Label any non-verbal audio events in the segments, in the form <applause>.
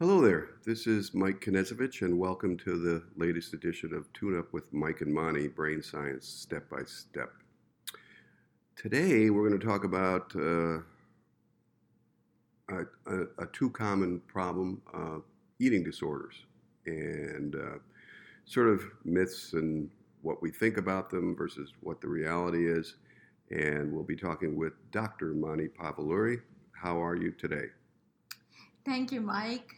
Hello there. This is Mike Knezovich, and welcome to the latest edition of Tune Up with Mike and Monty Brain Science Step by Step. Today, we're going to talk about uh, a, a, a, too common problem uh, eating disorders and uh, sort of myths and what we think about them versus what the reality is. And we'll be talking with Dr. Monty Pavuluri. How are you today? Thank you, Mike.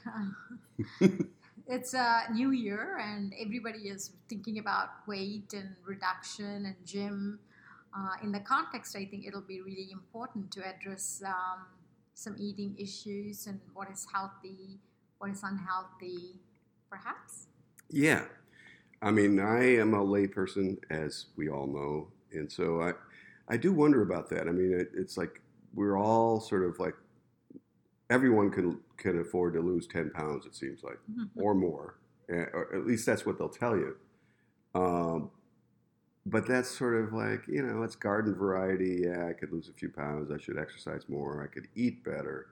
<laughs> it's a new year, and everybody is thinking about weight and reduction and gym. Uh, in the context, I think it'll be really important to address um, some eating issues and what is healthy, what is unhealthy, perhaps. Yeah. I mean, I am a layperson, as we all know, and so I, I do wonder about that. I mean, it, it's like we're all sort of like everyone can can afford to lose ten pounds. It seems like, mm-hmm. or more, or at least that's what they'll tell you. Um, but that's sort of like you know, it's garden variety. Yeah, I could lose a few pounds. I should exercise more. I could eat better.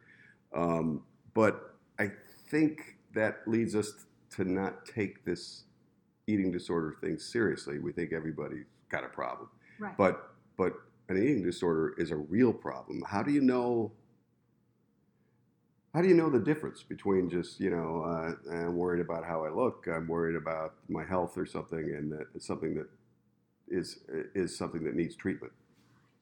Um, but I think that leads us to not take this eating disorder thing seriously. We think everybody's got a problem, right. but but an eating disorder is a real problem. How do you know how do you know the difference between just you know uh, I'm worried about how I look, I'm worried about my health or something, and that it's something that is is something that needs treatment?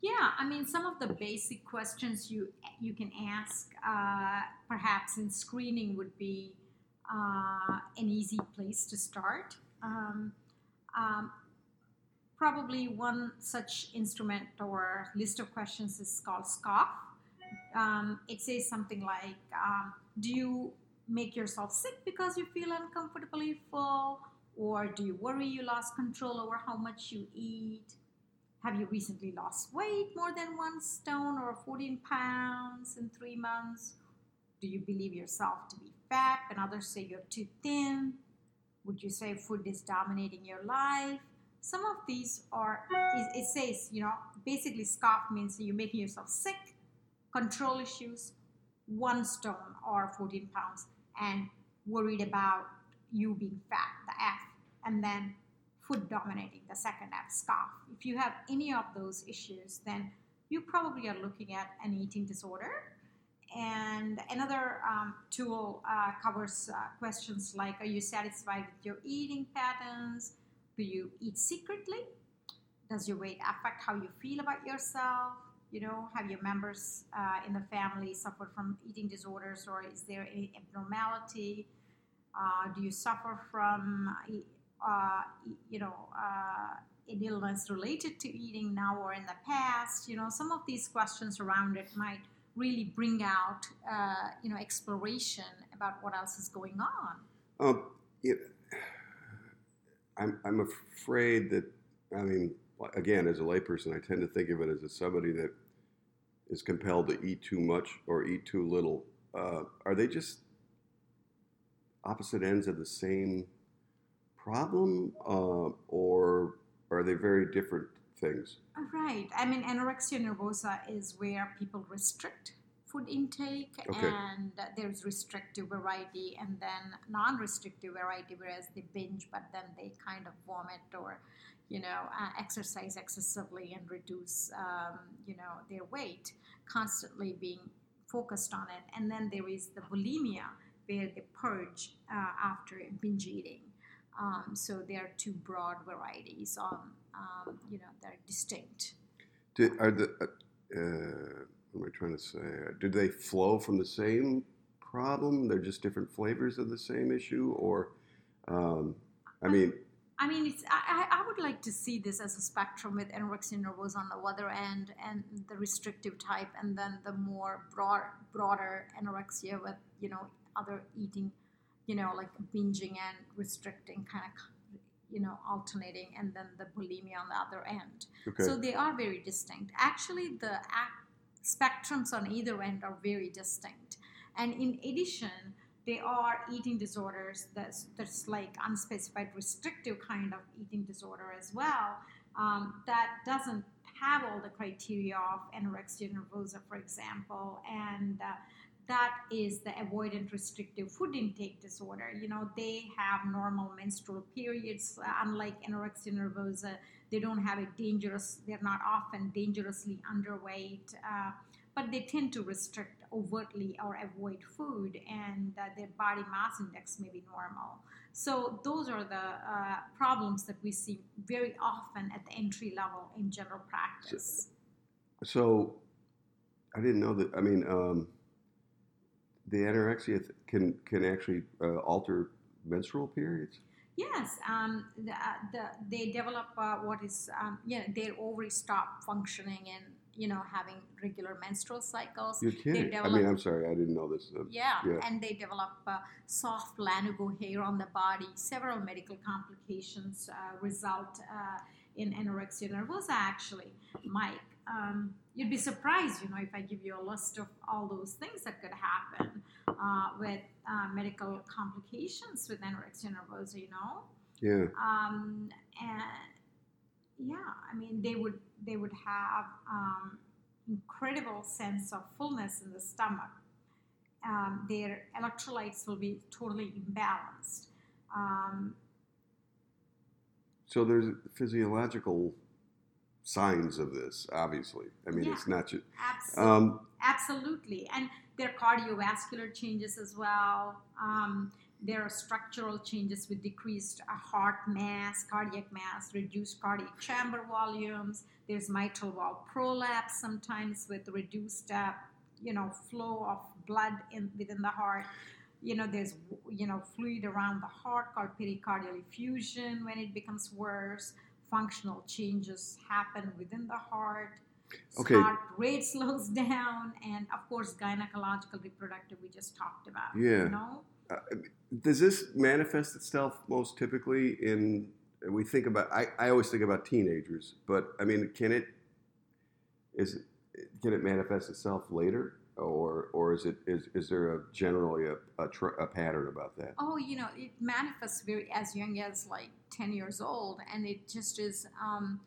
Yeah, I mean, some of the basic questions you you can ask, uh, perhaps in screening, would be uh, an easy place to start. Um, um, probably one such instrument or list of questions is called SCOFF um, it says something like, um, Do you make yourself sick because you feel uncomfortably full? Or do you worry you lost control over how much you eat? Have you recently lost weight more than one stone or 14 pounds in three months? Do you believe yourself to be fat and others say you're too thin? Would you say food is dominating your life? Some of these are, it, it says, you know, basically scoff means you're making yourself sick control issues, one stone or 14 pounds, and worried about you being fat, the F, and then food dominating, the second F, scoff. If you have any of those issues, then you probably are looking at an eating disorder. And another um, tool uh, covers uh, questions like Are you satisfied with your eating patterns? Do you eat secretly? Does your weight affect how you feel about yourself? You know, have your members uh, in the family suffered from eating disorders or is there any abnormality? Uh, do you suffer from, uh, you know, uh, an illness related to eating now or in the past? You know, some of these questions around it might really bring out, uh, you know, exploration about what else is going on. Um, I'm, I'm afraid that, I mean, again, as a layperson, I tend to think of it as a, somebody that is compelled to eat too much or eat too little. Uh, are they just opposite ends of the same problem, uh, or are they very different things? Right. I mean, anorexia nervosa is where people restrict food intake okay. and there's restrictive variety and then non-restrictive variety whereas they binge but then they kind of vomit or you know, uh, exercise excessively and reduce, um, you know, their weight, constantly being focused on it. And then there is the bulimia, where they purge uh, after binge eating. Um, so there are two broad varieties. Um, um, you know, they're distinct. Did, are the uh, uh what am I trying to say? Do they flow from the same problem? They're just different flavors of the same issue, or um, I mean I mean, it's, I, I would like to see this as a spectrum with anorexia nervosa on the other end and the restrictive type, and then the more broad, broader anorexia with, you know, other eating, you know, like binging and restricting kind of, you know, alternating, and then the bulimia on the other end. Okay. So they are very distinct. Actually, the spectrums on either end are very distinct. And in addition, they are eating disorders that's, that's like unspecified restrictive kind of eating disorder as well um, that doesn't have all the criteria of anorexia nervosa for example and uh, that is the avoidant restrictive food intake disorder. You know, they have normal menstrual periods, uh, unlike anorexia nervosa. They don't have a dangerous, they're not often dangerously underweight, uh, but they tend to restrict overtly or avoid food, and uh, their body mass index may be normal. So, those are the uh, problems that we see very often at the entry level in general practice. So, so I didn't know that. I mean, um, the anorexia can can actually uh, alter menstrual periods. Yes, um, the, uh, the, they develop uh, what is, um, you know, their ovaries stop functioning and, you know, having regular menstrual cycles. You're kidding. Develop, I mean, I'm sorry, I didn't know this. Uh, yeah, yeah, and they develop uh, soft lanugo hair on the body. Several medical complications uh, result uh, in anorexia nervosa, actually, Mike. Um, you'd be surprised, you know, if I give you a list of all those things that could happen uh, with uh, medical complications with anorexia nervosa, you know. Yeah. Um, and yeah, I mean, they would they would have um, incredible sense of fullness in the stomach. Um, their electrolytes will be totally imbalanced. Um, so there's physiological signs of this, obviously. I mean, yeah, it's not just. Absolutely. Um, absolutely. And there are cardiovascular changes as well. Um, there are structural changes with decreased uh, heart mass, cardiac mass, reduced cardiac chamber volumes. There's mitral valve prolapse sometimes with reduced, uh, you know, flow of blood in, within the heart. You know, there's, you know, fluid around the heart called pericardial effusion when it becomes worse functional changes happen within the heart. Okay. Heart rate <laughs> slows down, and of course, gynecological reproductive we just talked about. Yeah. You know? Uh, does this manifest itself most typically in? We think about. I, I always think about teenagers, but I mean, can it? Is can it manifest itself later? or or is it is, is there a generally a, a, tr- a, pattern about that oh you know it manifests very as young as like 10 years old and it just is um,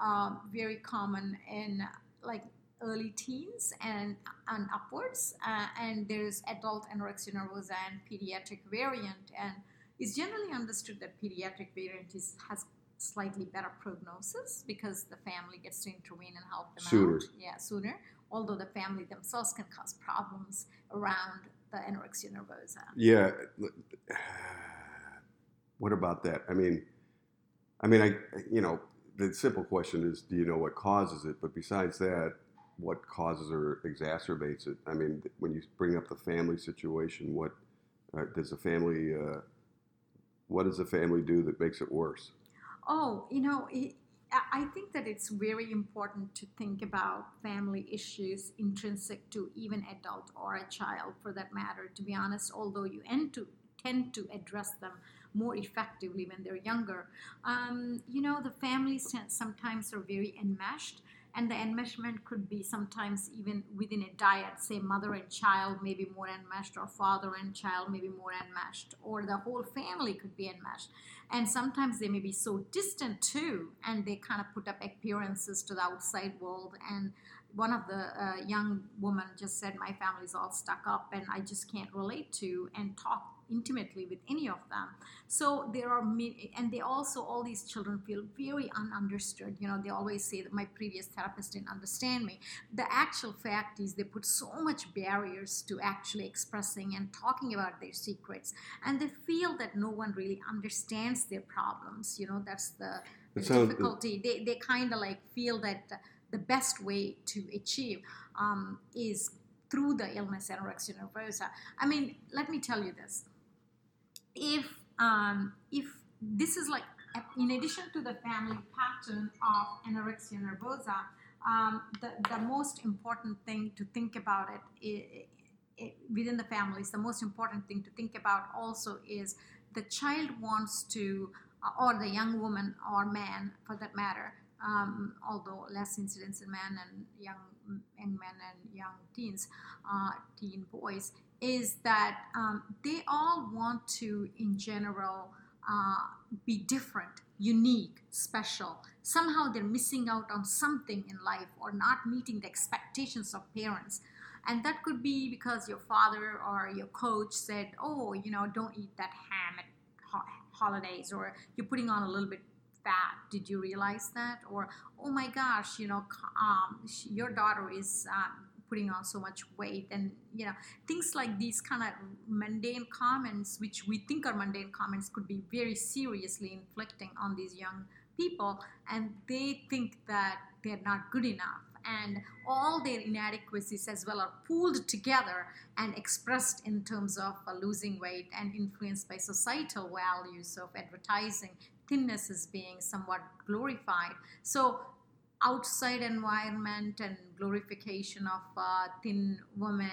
uh, very common in like early teens and and upwards uh, and there's adult anorexia nervosa and pediatric variant and it's generally understood that pediatric variant is has slightly better prognosis because the family gets to intervene and help them sooner. out yeah sooner although the family themselves can cause problems around the anorexia nervosa. Yeah. <sighs> What about that? I mean, I mean, I you know, the simple question is, do you know what causes it? But besides that, what causes or exacerbates it? I mean, when you bring up the family situation, what uh, does the family? Uh, what does the family do that makes it worse? Oh, you know, it, I think that it's very important to think about family issues intrinsic to even adult or a child for that matter, to be honest, although you tend to, tend to address them more effectively when they're younger. Um, you know, the families sometimes are very enmeshed and the enmeshment could be sometimes even within a dyad say mother and child may be more enmeshed or father and child may be more enmeshed or the whole family could be enmeshed. And sometimes they may be so distant too and they kind of put up appearances to the outside world and one of the uh, young women just said my family's all stuck up and i just can't relate to and talk intimately with any of them. So there are and they also all these children feel very ununderstood. You know they always say that my previous therapist didn't understand me. The actual fact is they put so much barriers to actually expressing and talking about their secrets and they feel that no one really understands their problems. You know that's the, the difficulty. They, they kind of like feel that the best way to achieve um, is through the illness anorexia nervosa. I mean, let me tell you this: if um, if this is like in addition to the family pattern of anorexia nervosa, um, the, the most important thing to think about it, it, it within the families, the most important thing to think about also is the child wants to, uh, or the young woman or man for that matter, um, although less incidence in men and young young men and young teens, uh, teen boys, is that um, they all want to, in general, uh, be different, unique, special. Somehow they're missing out on something in life or not meeting the expectations of parents. and that could be because your father or your coach said, "Oh, you know, don't eat that ham at ho- holidays," or you're putting on a little bit fat. Did you realize that? Or, oh my gosh, you know, um, your daughter is um, putting on so much weight and you know things like these kind of mundane comments which we think are mundane comments could be very seriously inflicting on these young people and they think that they're not good enough and all their inadequacies as well are pooled together and expressed in terms of uh, losing weight and influenced by societal values of advertising thinness is being somewhat glorified so outside environment and glorification of uh, thin women,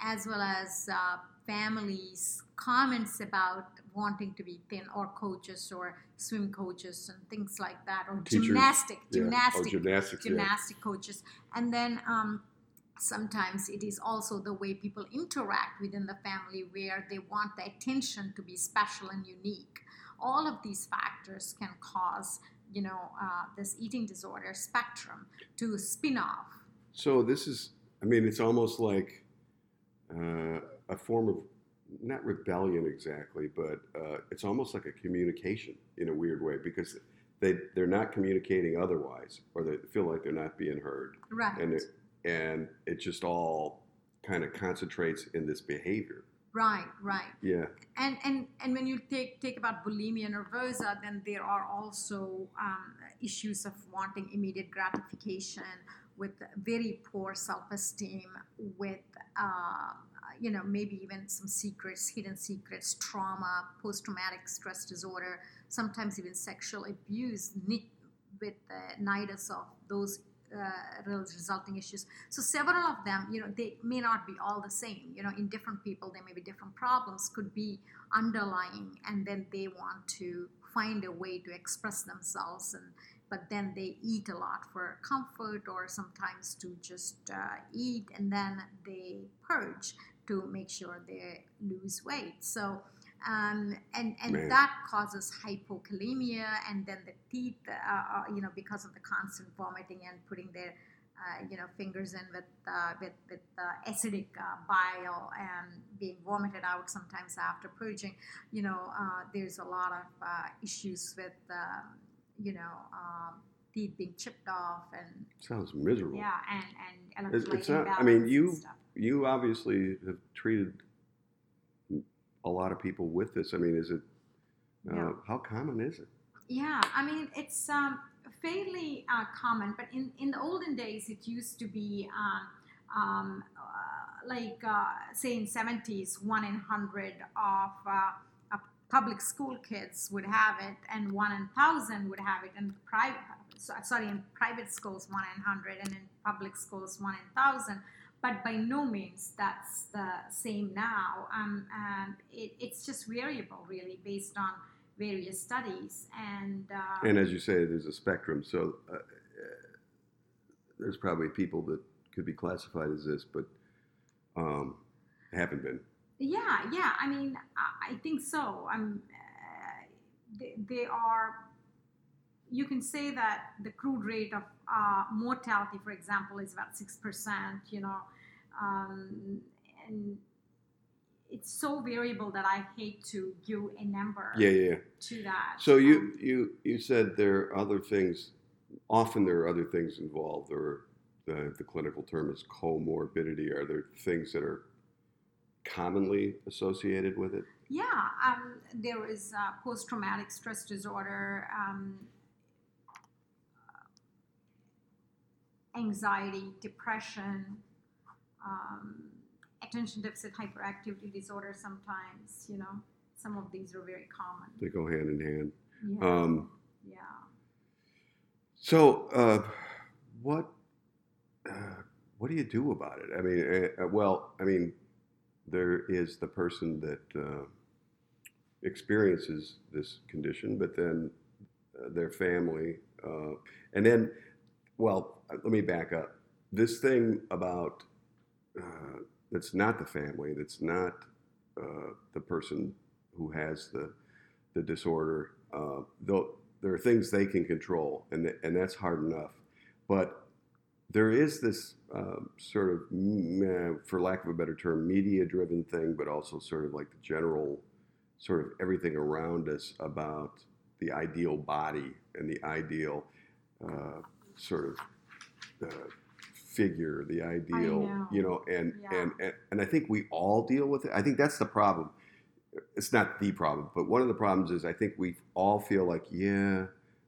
as well as uh, families' comments about wanting to be thin, or coaches, or swim coaches, and things like that, or Teachers. gymnastic, Yeah. Oh, gymnastic, gymnastics. yeah. gymnastic coaches, and then. Um, Sometimes it is also the way people interact within the family where they want the attention to be special and unique. All of these factors can cause you know, uh, this eating disorder spectrum to spin off. So this is, I mean, it's almost like uh, a form of not rebellion exactly, but uh, it's almost like a communication in a weird way because they they're not communicating otherwise, or they feel like they're not being heard, Right. and it, and it just all kind of concentrates in this behavior. Right, right. Yeah, And, and, and when you take, take about bulimia nervosa, then there are also um, issues of wanting immediate gratification with very poor self-esteem, with uh, you know maybe even some secrets, hidden secrets, trauma, post-traumatic stress disorder, sometimes even sexual abuse, with the nidus of those resulting issues. So several of them, you know, they may not be all the same. You know, in different people, there may be different problems, could be underlying, and then they want to find a way to express themselves, and but then they eat a lot for comfort, or sometimes to just uh, eat, and then they purge to make sure they lose weight. So. Um, and and Man. that causes hypokalemia, and then the teeth, uh, you know, because of the constant vomiting and putting their uh, you know fingers in with uh, with with acidic uh, bile and being vomited out sometimes after purging. You know, uh, there's a lot of uh, issues with you know um, teeth being chipped off and sounds miserable. yeah, and and It's- it's not- I mean, you- You obviously have treated a lot of people with this. I mean, is it uh, Yeah. how common is it? Yeah, I mean it's um, fairly uh, common, but in, in the olden days it used to be um, um, uh, like uh, say in seventies, one in hundred of uh, uh, public school kids would have it, and one in thousand would have it, and private sorry in private schools one in hundred, and in public schools one in thousand. But by no means that's the same now. Um, and it, it's just variable, really, based on various studies and uh, And as you say, there's a spectrum. So uh, uh, there's probably people that could be classified as this, but um, haven't been. yeah yeah i mean i, I think so i'm uh, they, they are you can say that the crude rate of uh, mortality for example is about 6% you know um, and it's so variable that i hate to give a number Yeah, yeah. to that So you Um, you you said there are other things. Often there are other things involved, or the the clinical term is comorbidity. Are there things that are commonly associated with it? Yeah, um, there is uh, post traumatic stress disorder, um, anxiety, depression, um, attention deficit hyperactivity disorder sometimes, you know. Some of these are very common. They go hand in hand. Yeah. Um, yeah. So, uh, what uh, what do you do about it? I mean, uh, well, I mean, there is the person that uh, experiences this condition, but then uh, their family, uh, and then, well, uh, let me back up. This thing about uh, that's not the family, that's not uh, the person who has the the disorder. Uh, there are things they can control, and th- and that's hard enough. But there is this uh, sort of, uh, for lack of a better term, media-driven thing, but also sort of like the general, sort of everything around us about the ideal body and the ideal uh, sort of uh, figure, the ideal, know. you know, and, Yeah. and and and I think we all deal with it. I think that's the problem. It's not the problem, but one of the problems is I think we all feel like, yeah,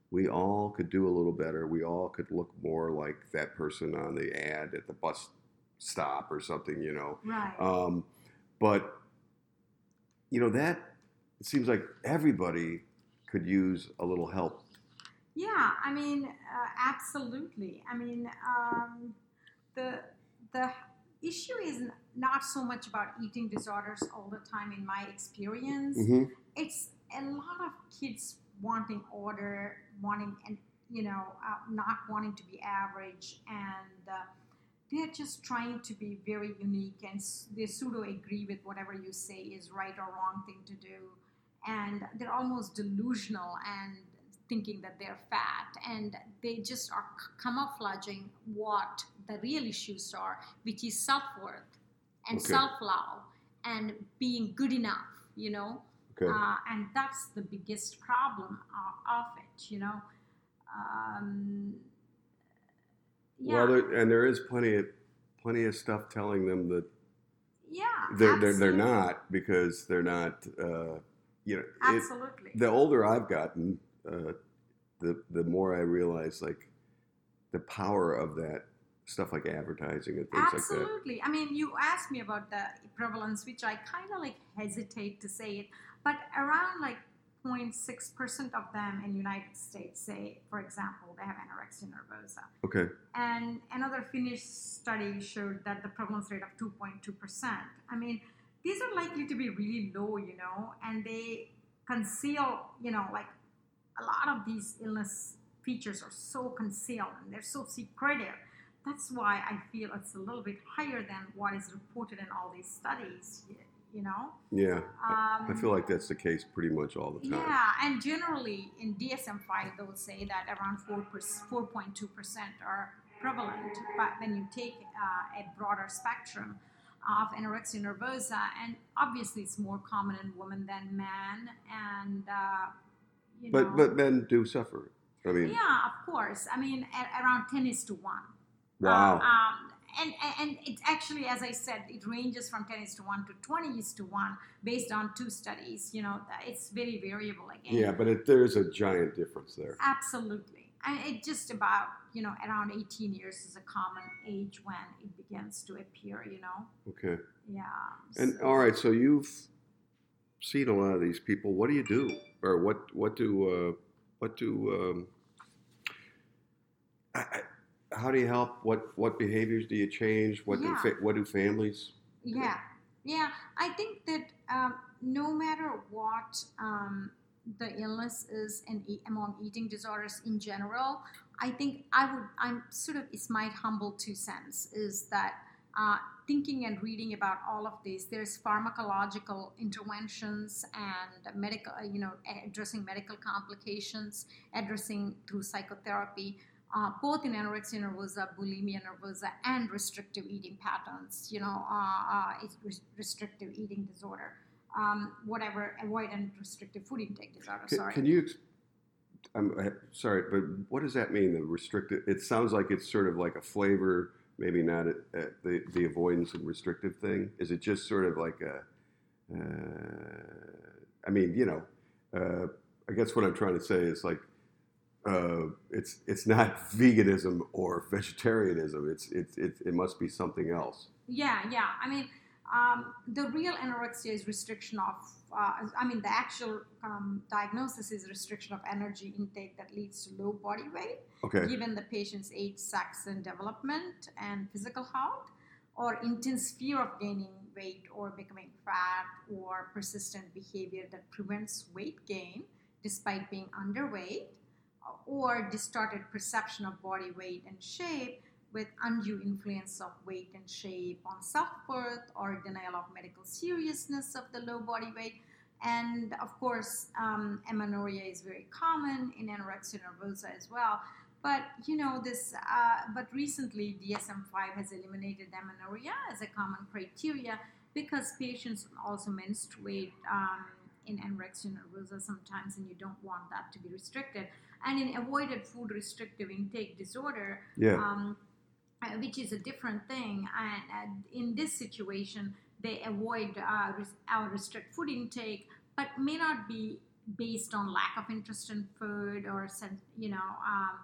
we all could do a little better. We all could look more like that person on the ad at the bus stop or something, you know. Right. Um, but you know that it seems like everybody could use a little help. Yeah, I mean, uh, absolutely. I mean, um, the the issue is not so much about eating disorders all the time. In my experience, hmm it's a lot of kids wanting order, wanting and you know uh, not wanting to be average, and uh, they're just trying to be very unique, and they pseudo agree with whatever you say is right or wrong thing to do, and they're almost delusional and thinking that they're fat, and they just are camouflaging what the real issues are, which is self worth and Okay. self love and being good enough, you know. Okay. Uh, and that's the biggest problem uh, of it, you know. Um, yeah, Well, there, and there is plenty of plenty of stuff telling them that yeah, they're they're, they're not because they're not. Uh, you know, it, Absolutely. the older I've gotten, uh, the the more I realize like the power of that stuff like advertising and things like that. Absolutely. I mean, you asked me about the prevalence, which I kind of like hesitate to say it, but around like 0.6% of them in United States say, for example, they have anorexia nervosa. Okay. And another Finnish study showed that the prevalence rate of 2.2%. I mean, these are likely to be really low, you know, and they conceal, you know, like a lot of these illness features are so concealed and they're so secretive. That's why I feel it's a little bit higher than what is reported in all these studies, you know. Yeah. Um, I feel like that's the case pretty much all the time. yeah, and generally in DSM-5 they will say that around 4 4.2% are prevalent, but when you take uh, a broader spectrum of anorexia nervosa, and obviously it's more common in women than men, and uh, you know, But but men do suffer. I mean, yeah, of course. I mean, a- around 10 is to 1. wow. Um, um, and, and, it's actually, as I said, it ranges from 10 is to 1 to 20 is to 1 based on two studies. You know, it's very variable again. yeah, but it, there's a giant difference there. Absolutely. And it just about, you know, around 18 years is a common age when it begins to appear, you know. Okay. Yeah. And so- all right, so you've seen a lot of these people. What do you do, or what what do uh, what do um, I, I, how do you help? What what behaviors do you change? What do fa- what do families? Yeah, yeah. I think that um, no matter what um, the illness is e- among eating disorders in general, I think I would. I'm sort of. It's my humble two cents is that uh, thinking and reading about all of this. There's pharmacological interventions and medical. You know, addressing medical complications, addressing through psychotherapy uh, both in anorexia nervosa, bulimia nervosa, and restrictive eating patterns. You know, uh, uh, restrictive eating disorder, um, whatever, avoidant restrictive food intake disorder. Can, sorry. can you? ex- I'm sorry, but what does that mean? The restricted. It sounds like it's sort of like a flavor, maybe not a, a, the the avoidance and restrictive thing. Is it just sort of like a? Uh, I mean, you know, uh, I guess what I'm trying to say is like. Uh, it's it's not <laughs> veganism or vegetarianism. It's it's it, it must be something else. Yeah, yeah. I mean, um, the real anorexia is restriction of, uh, I mean, the actual um, diagnosis is restriction of energy intake that leads to low body weight, Okay. given the patient's age, sex, and development and physical health, or intense fear of gaining weight or becoming fat, or persistent behavior that prevents weight gain despite being underweight, or distorted perception of body weight and shape with undue influence of weight and shape on self-worth or denial of medical seriousness of the low body weight and of course um, amenorrhea is very common in anorexia nervosa as well But you know this. Uh, but recently, DSM-5 has eliminated amenorrhea as a common criteria because patients also menstruate um, in anorexia nervosa sometimes, and you don't want that to be restricted. And in avoided food restrictive intake disorder, Yeah. um, which is a different thing, and, and in this situation, they avoid uh, our restrict food intake, but may not be based on lack of interest in food or you know. Um,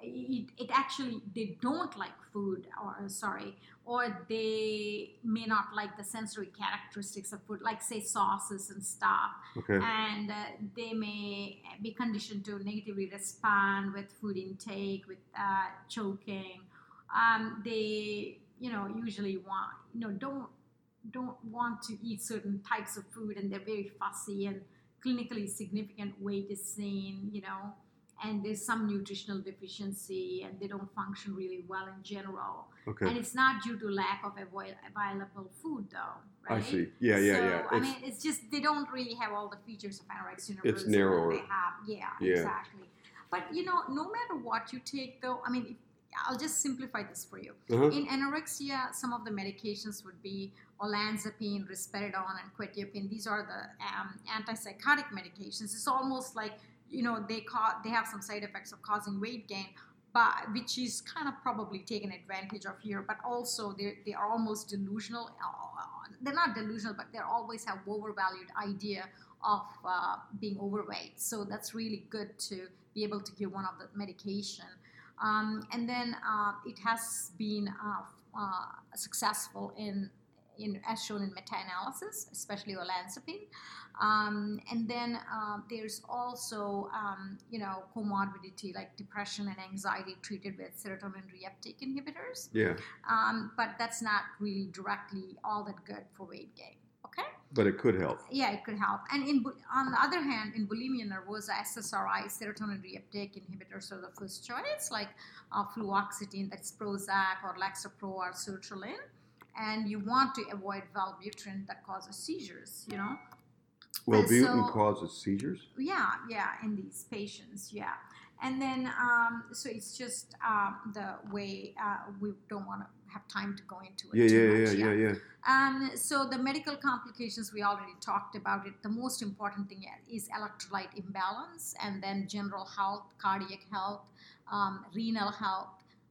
it, it actually they don't like food or sorry or they may not like the sensory characteristics of food like say sauces and stuff Okay. and uh, they may be conditioned to negatively respond with food intake with uh, choking um, they you know usually want you know don't don't want to eat certain types of food and they're very fussy and clinically significant weight is seen you know and there's some nutritional deficiency and they don't function really well in general Okay. and it's not due to lack of avail- available food though right I see. Yeah, yeah, so, yeah. I mean, it's just they don't really have all the features of anorexia nervosa. It's that narrower. They have, yeah, Yeah. exactly. But you know, no matter what you take, though, I mean, if, I'll just simplify this for you. uh-huh. In anorexia, some of the medications would be olanzapine, risperidone, and quetiapine. These are the um, antipsychotic medications. It's almost like you know they ca- they have some side effects of causing weight gain, but which is kind of probably taken advantage of here. But also they they are almost delusional. Uh, They're not delusional, but they always have overvalued idea of uh, being overweight. So that's really good to be able to give one of the medication. Um, and then uh, it has been uh, uh, successful in, in as shown in meta-analysis, especially olanzapine. Um, and then uh, there's also um, you know comorbidity like depression and anxiety treated with serotonin reuptake inhibitors, yeah. um, but that's not really directly all that good for weight gain. But it could help. yeah, it could help. And in on the other hand, in bulimia nervosa, SSRI, serotonin reuptake inhibitors are the first choice, like uh, fluoxetine, that's Prozac, or Lexapro, or sertraline. And you want to avoid Wellbutrin that causes seizures, you know? Well, Butin so- causes seizures. Yeah, yeah, in these patients, yeah. And then, um, so it's just um, the way uh, we don't want to have time to go into it. Yeah, too yeah, much, yeah, yeah, yeah. um, so the medical complications we already talked about it. The most important thing is electrolyte imbalance, and then general health, cardiac health, um, renal health,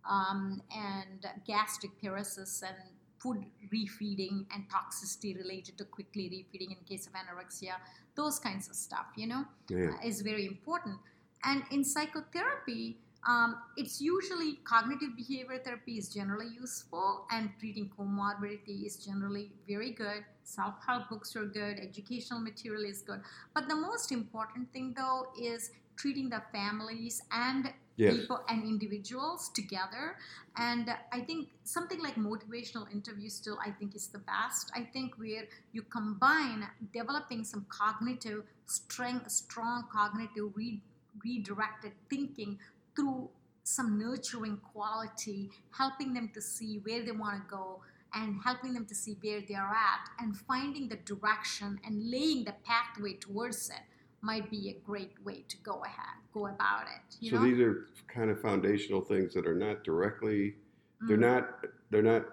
um, and gastric paresis and food refeeding and toxicity related to quickly refeeding in case of anorexia. Those kinds of stuff, you know Yeah. is very important. And in psychotherapy, um, it's usually cognitive behavior therapy is generally useful, and treating comorbidity is generally very good. Self help books are good, educational material is good. But the most important thing, though, is treating the families and Yes. people and individuals together. And I think something like motivational interview still, I think, is the best. I think where you combine developing some cognitive strength, strong cognitive re- redirected thinking through some nurturing quality, helping them to see where they want to go and helping them to see where they are at and finding the direction and laying the pathway towards it might be a great way to go ahead, go about it. You So know? these are kind of foundational things that are not directly. They're Mm. not. They're not.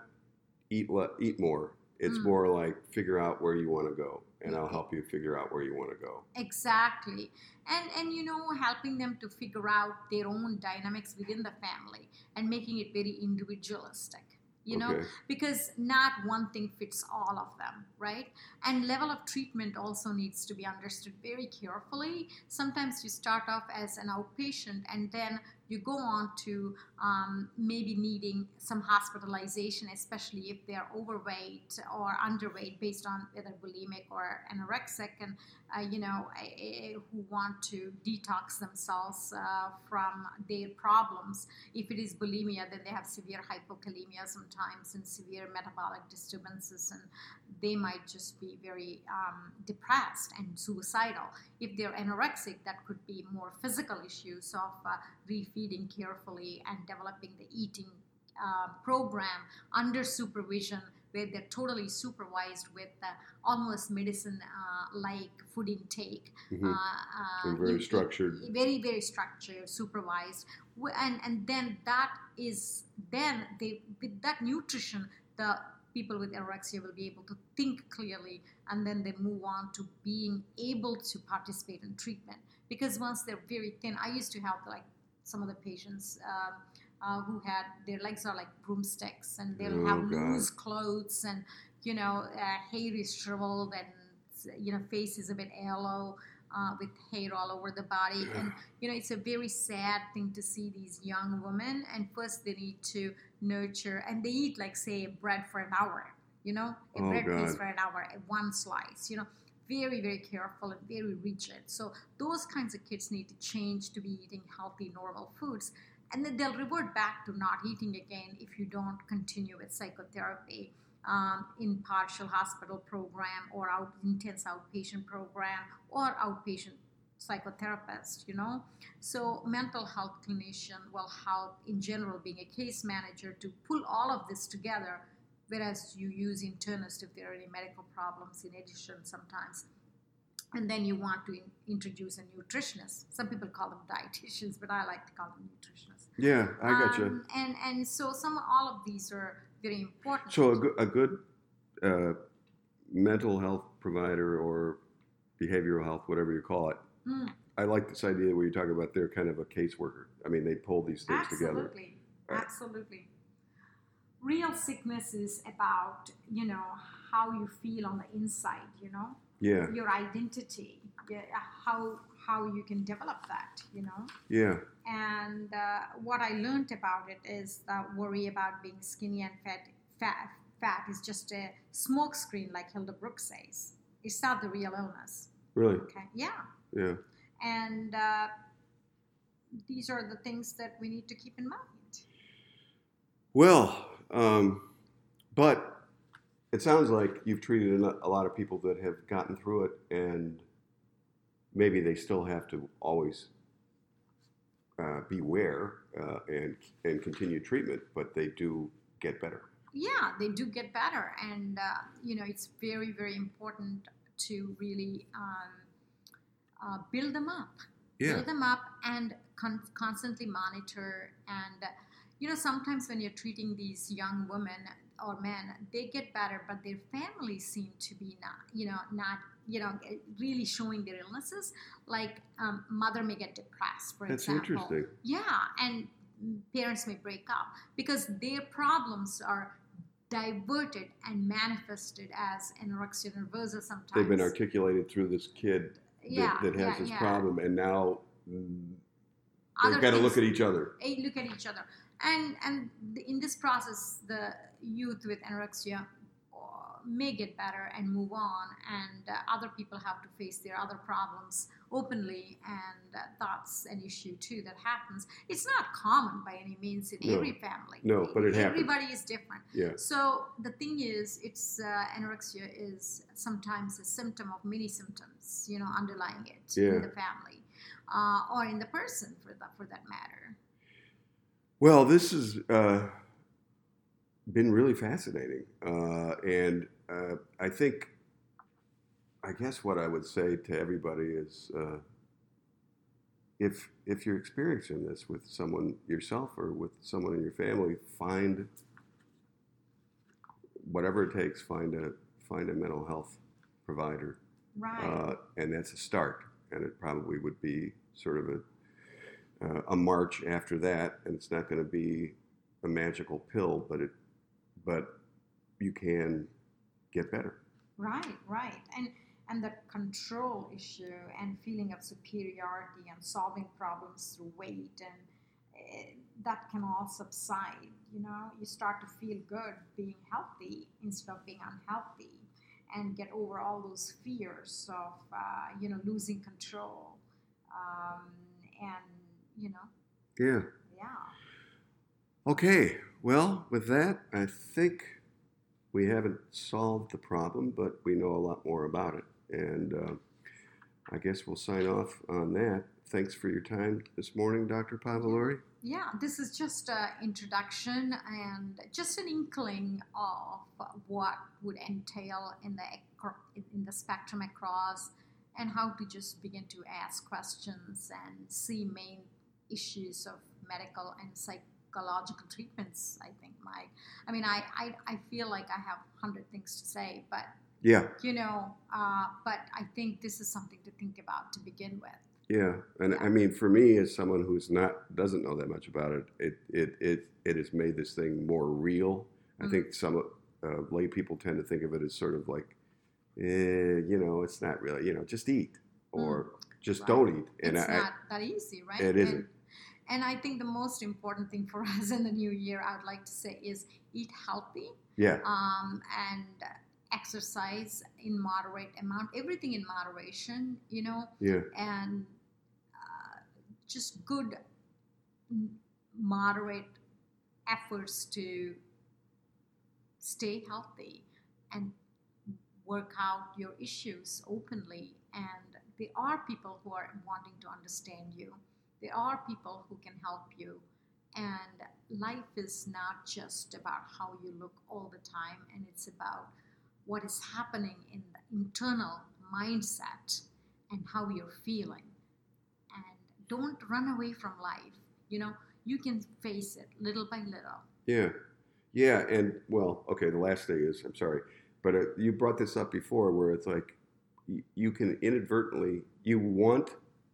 Eat le- eat more. It's Mm. more like figure out where you want to go, and I'll help you figure out where you want to go. Exactly. And and you know, helping them to figure out their own dynamics within the family and making it very individualistic. You know, okay. because not one thing fits all of them, right? And level of treatment also needs to be understood very carefully. Sometimes you start off as an outpatient and then you go on to um, maybe needing some hospitalization, especially if they're overweight or underweight based on whether bulimic or anorexic, and uh, you know, who want to detox themselves uh, from their problems. If it is bulimia, then they have severe hypokalemia sometimes and severe metabolic disturbances, and they might just be very um, depressed and suicidal. If they're anorexic, that could be more physical issues of uh, refeeding carefully and developing the eating uh, program under supervision where they're totally supervised with uh, almost medicine-like food intake. Mhm. Uh, uh, very structured. very very structured supervised and and then that is then they with that nutrition the people with anorexia will be able to think clearly and then they move on to being able to participate in treatment. Because once they're very thin i used to have like some of the patients um, uh, who had their legs are like broomsticks and they'll Oh, have God. loose clothes and you know uh, hair is shriveled and you know face is a bit yellow uh, with hair all over the body. And you know it's a very sad thing to see these young women. And first they need to nurture and they eat like say bread for an hour you know? A Oh, bread God. for an hour one slice you know? Very very careful and very rigid. So those kinds of kids need to change to be eating healthy normal foods. And then they'll revert back to not eating again if you don't continue with psychotherapy um, in partial hospital program or out intense outpatient program or outpatient psychotherapist you know? So mental health clinician will help in general being a case manager to pull all of this together whereas you use internist if there are any medical problems in addition sometimes and then you want to in- introduce a nutritionist some people call them dietitians but i like to call them nutritionists Yeah, I got you. um, and and so some all of these are very important. So a good, a good uh, mental health provider or behavioral health, whatever you call it. Mm, I like this idea where you talk about they're kind of a caseworker. I mean, they pull these things together. absolutely, Right. absolutely. Real sickness is about you know how you feel on the inside. You know Yeah, your identity, yeah, how how you can develop that. You know. yeah, And uh, what I learned about it is that worry about being skinny and fat, fat, fat is just a smokescreen, like Hilde Bruch says. It's not the real illness. really, Okay. Yeah. yeah. And uh, these are the things that we need to keep in mind. Well, um, but it sounds like you've treated a lot of people that have gotten through it, and maybe they still have to always uh, beware uh, and and continue treatment, but they do get better. Yeah, they do get better, and uh, you know it's very, very important to really um, uh, build them up. Yeah, build them up and con- constantly monitor and uh, you know sometimes when you're treating these young women or men they get better but their families seem to be not you know not you know really showing their illnesses like um, mother may get depressed for that's example interesting. yeah and parents may break up because their problems are diverted and manifested as anorexia nervosa sometimes They've been articulated through this kid yeah, that, that has yeah, this yeah. problem, and now mm, they've got to look at each other. eh, look at each other and and the- in this process the youth with anorexia uh, may get better and move on and uh, other people have to face their other problems openly and uh, that's an issue too that happens it's not common by any means in No. every family No, but it happens. everybody is different Yeah, so the thing is, it's uh, anorexia is sometimes a symptom of many symptoms, you know, underlying it Yeah. in the family uh, or in the person, for that for that matter. Well, this has uh, been really fascinating, uh, and uh, I think, I guess what I would say to everybody is, uh, if if you're experiencing this with someone yourself or with someone in your family, find whatever it takes. Find a find a mental health provider, Right. uh, and that's a start. And it probably would be sort of a uh, a march after that, and it's not going to be a magical pill, but it but you can get better. Right, right. And and the control issue and feeling of superiority and solving problems through weight and eh, that can all subside. You know, you start to feel good being healthy instead of being unhealthy, and get over all those fears of uh, you know losing control, um, and you know, Yeah. yeah. Okay. Well, with that, I think we haven't solved the problem, but we know a lot more about it. And uh, I guess we'll sign off on that. Thanks for your time this morning, Dr. Pavuluri. Yeah, this is just an introduction and just an inkling of what would entail in the in the spectrum across, and how to just begin to ask questions and see main issues of medical and psychological treatments. I think, Mike. I mean, I I, I feel like I have hundred things to say, but yeah, you know, uh, but I think this is something to think about to begin with. Yeah, and I mean, for me, as someone who's not doesn't know that much about it, it it it, it has made this thing more real. Mm-hmm. I think some uh, lay people tend to think of it as sort of like, eh, you know, it's not really, you know, just eat or mm. just right. don't eat. And it's I, not that easy, right? It isn't. And, I think the most important thing for <laughs> us in the new year, I would like to say, is eat healthy. Yeah. Um, and exercise in moderate amount, everything in moderation, you know. Yeah. And just good, moderate efforts to stay healthy and work out your issues openly. And there are people who are wanting to understand you, there are people who can help you. And life is not just about how you look all the time, and it's about what is happening in the internal mindset and how you're feeling And don't run away from life. You know, you can face it little by little. Yeah. Yeah. And well, okay, the last thing is, I'm sorry, but uh, you brought this up before where it's like you can inadvertently, you want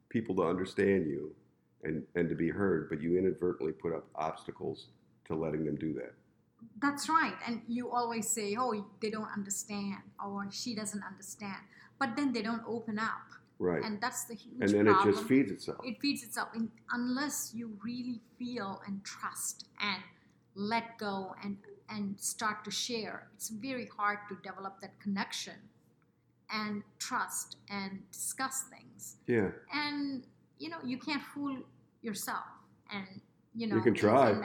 people to understand you and, and to be heard, but you inadvertently put up obstacles to letting them do that. That's right. And you always say, oh, they don't understand or she doesn't understand. But then they don't open up. Right. And that's the huge And then problem. it just feeds itself. It feeds itself in, unless you really feel and trust and let go and and start to share. It's very hard to develop that connection and trust and discuss things. Yeah. And you know, you can't fool yourself and you know you can try. And,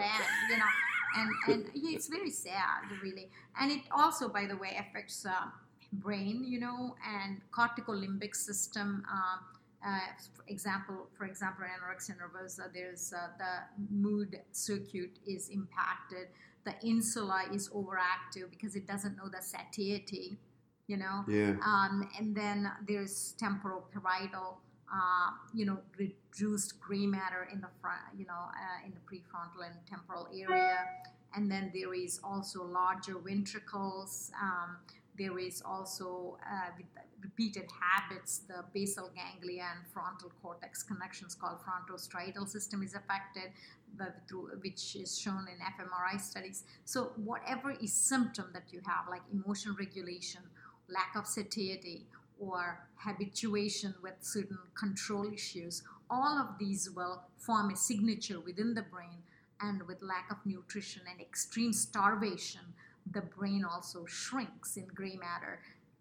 you know, and, and <laughs> it's very sad, really. And it also, by the way, affects uh, brain, you know, and cortical limbic system. Um, uh, for example, for example, anorexia nervosa, there's uh, the mood circuit is impacted. The insula is overactive because it doesn't know the satiety, you know. Yeah. Um, and then there's temporoparietal, uh, you know, reduced gray matter in the front, you know, uh, in the prefrontal and temporal area. And then there is also larger ventricles. Um, there is also, uh, repeated habits, the basal ganglia and frontal cortex connections called frontostriatal system is affected, through, which is shown in fMRI studies. So whatever is symptom that you have, like emotion regulation, lack of satiety, or habituation with certain control issues, all of these will form a signature within the brain. And with lack of nutrition and extreme starvation, the brain also shrinks in gray matter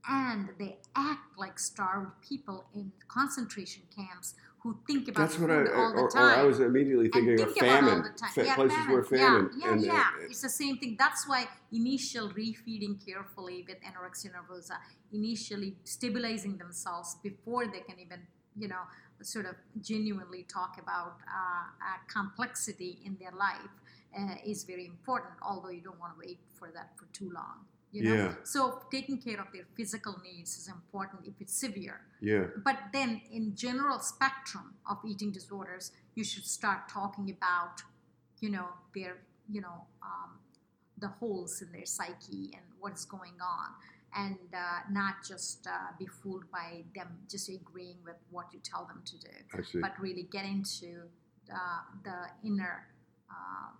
and they act like starved people in concentration camps who think about That's what I, all or, the time. Or I was immediately thinking of famine, fa- yeah, places famine. where famine. Yeah, yeah, and, yeah. Uh, it's the same thing. That's why initial refeeding carefully with anorexia nervosa, initially stabilizing themselves before they can even, you know, sort of genuinely talk about uh, uh, complexity in their life uh, is very important, although you don't want to wait for that for too long. You know? Yeah. So taking care of their physical needs is important if it's severe. Yeah. But then in general spectrum of eating disorders, you should start talking about, you know, their, you know, um, the holes in their psyche and what's going on. And uh, not just uh, be fooled by them just agreeing with what you tell them to do, but really get into uh, the inner uh,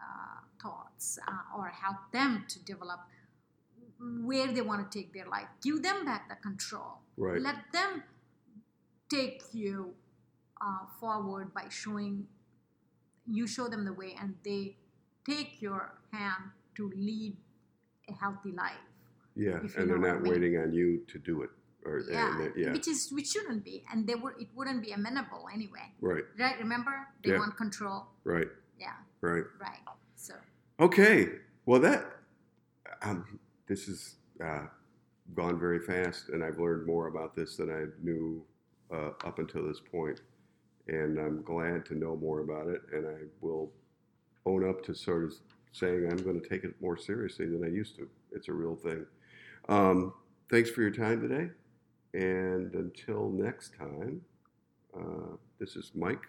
uh, thoughts uh, or help them to develop where they want to take their life. Give them back the control. Right. Let them take you uh, forward by showing you show them the way and they take your hand to lead a healthy life. Yeah, and they're not waiting on you to do it. Or, yeah, yeah, which is which shouldn't be, and they would it wouldn't be amenable anyway. Right. Right. Remember, they yeah. want control. Right. Yeah. Right. Right. So. Okay. Well, that um, this has uh, gone very fast, and I've learned more about this than I knew uh, up until this point. and I'm glad to know more about it. And I will own up to sort of saying I'm going to take it more seriously than I used to. It's a real thing. Um, thanks for your time today, and until next time, uh, this is Mike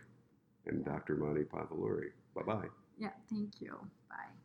and Dr. Mani Pavuluri. Bye bye. Yeah, thank you. Bye.